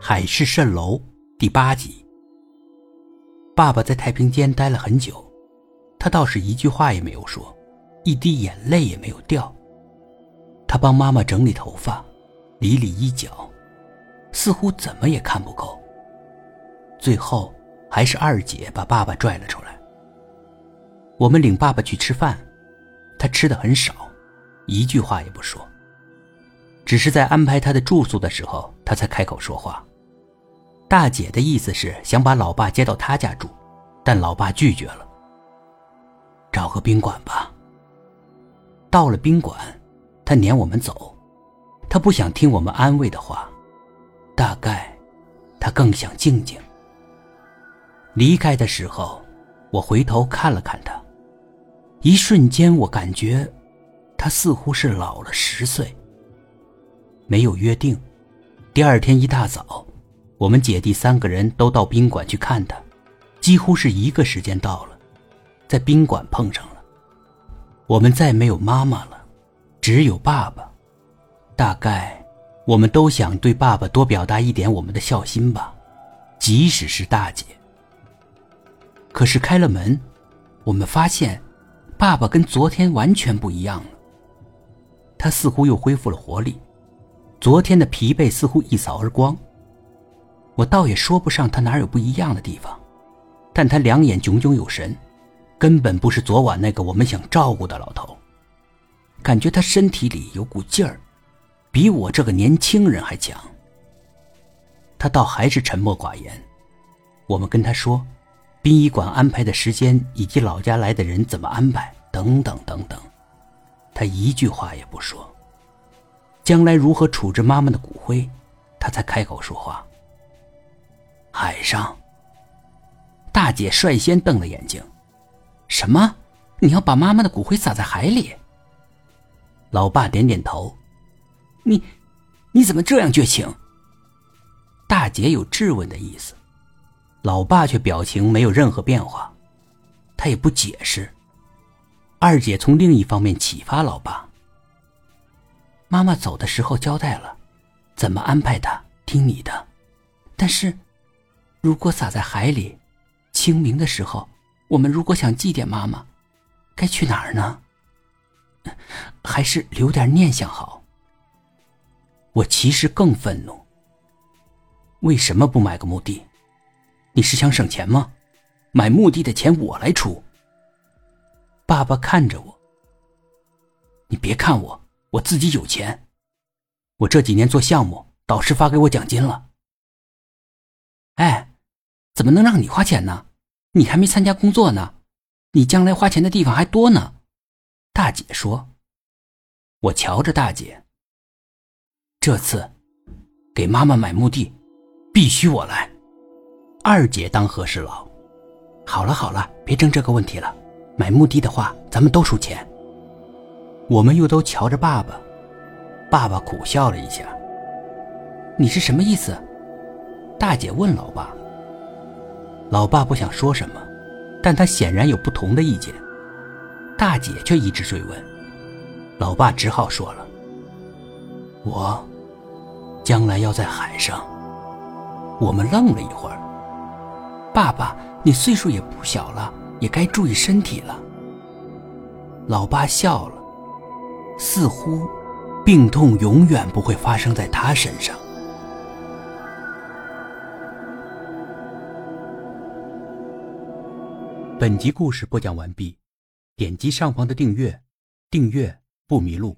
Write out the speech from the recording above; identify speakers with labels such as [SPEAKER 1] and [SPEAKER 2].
[SPEAKER 1] 海市蜃楼第八集。爸爸在太平间待了很久，他倒是一句话也没有说，一滴眼泪也没有掉。他帮妈妈整理头发，理理衣角，似乎怎么也看不够。最后，还是二姐把爸爸拽了出来。我们领爸爸去吃饭，他吃的很少，一句话也不说。只是在安排他的住宿的时候，他才开口说话。大姐的意思是想把老爸接到她家住，但老爸拒绝了。找个宾馆吧。到了宾馆，他撵我们走，他不想听我们安慰的话，大概他更想静静。离开的时候，我回头看了看他，一瞬间我感觉他似乎是老了十岁。没有约定，第二天一大早，我们姐弟三个人都到宾馆去看他，几乎是一个时间到了，在宾馆碰上了。我们再没有妈妈了，只有爸爸。大概我们都想对爸爸多表达一点我们的孝心吧，即使是大姐。可是开了门，我们发现，爸爸跟昨天完全不一样了。他似乎又恢复了活力。昨天的疲惫似乎一扫而光。我倒也说不上他哪有不一样的地方，但他两眼炯炯有神，根本不是昨晚那个我们想照顾的老头。感觉他身体里有股劲儿，比我这个年轻人还强。他倒还是沉默寡言。我们跟他说，殡仪馆安排的时间以及老家来的人怎么安排，等等等等，他一句话也不说。将来如何处置妈妈的骨灰，他才开口说话。海上，大姐率先瞪了眼睛：“什么？你要把妈妈的骨灰撒在海里？”老爸点点头：“你，你怎么这样绝情？”大姐有质问的意思，老爸却表情没有任何变化，他也不解释。二姐从另一方面启发老爸。妈妈走的时候交代了，怎么安排她听你的。但是，如果撒在海里，清明的时候，我们如果想祭奠妈妈，该去哪儿呢？还是留点念想好。我其实更愤怒。为什么不买个墓地？你是想省钱吗？买墓地的钱我来出。爸爸看着我，你别看我。我自己有钱，我这几年做项目，导师发给我奖金了。哎，怎么能让你花钱呢？你还没参加工作呢，你将来花钱的地方还多呢。大姐说：“我瞧着大姐，这次给妈妈买墓地，必须我来。二姐当和事佬。好了好了，别争这个问题了。买墓地的话，咱们都出钱。”我们又都瞧着爸爸，爸爸苦笑了一下。你是什么意思？大姐问老爸。老爸不想说什么，但他显然有不同的意见。大姐却一直追问，老爸只好说了：“我将来要在海上。”我们愣了一会儿。爸爸，你岁数也不小了，也该注意身体了。老爸笑了。似乎，病痛永远不会发生在他身上。本集故事播讲完毕，点击上方的订阅，订阅不迷路。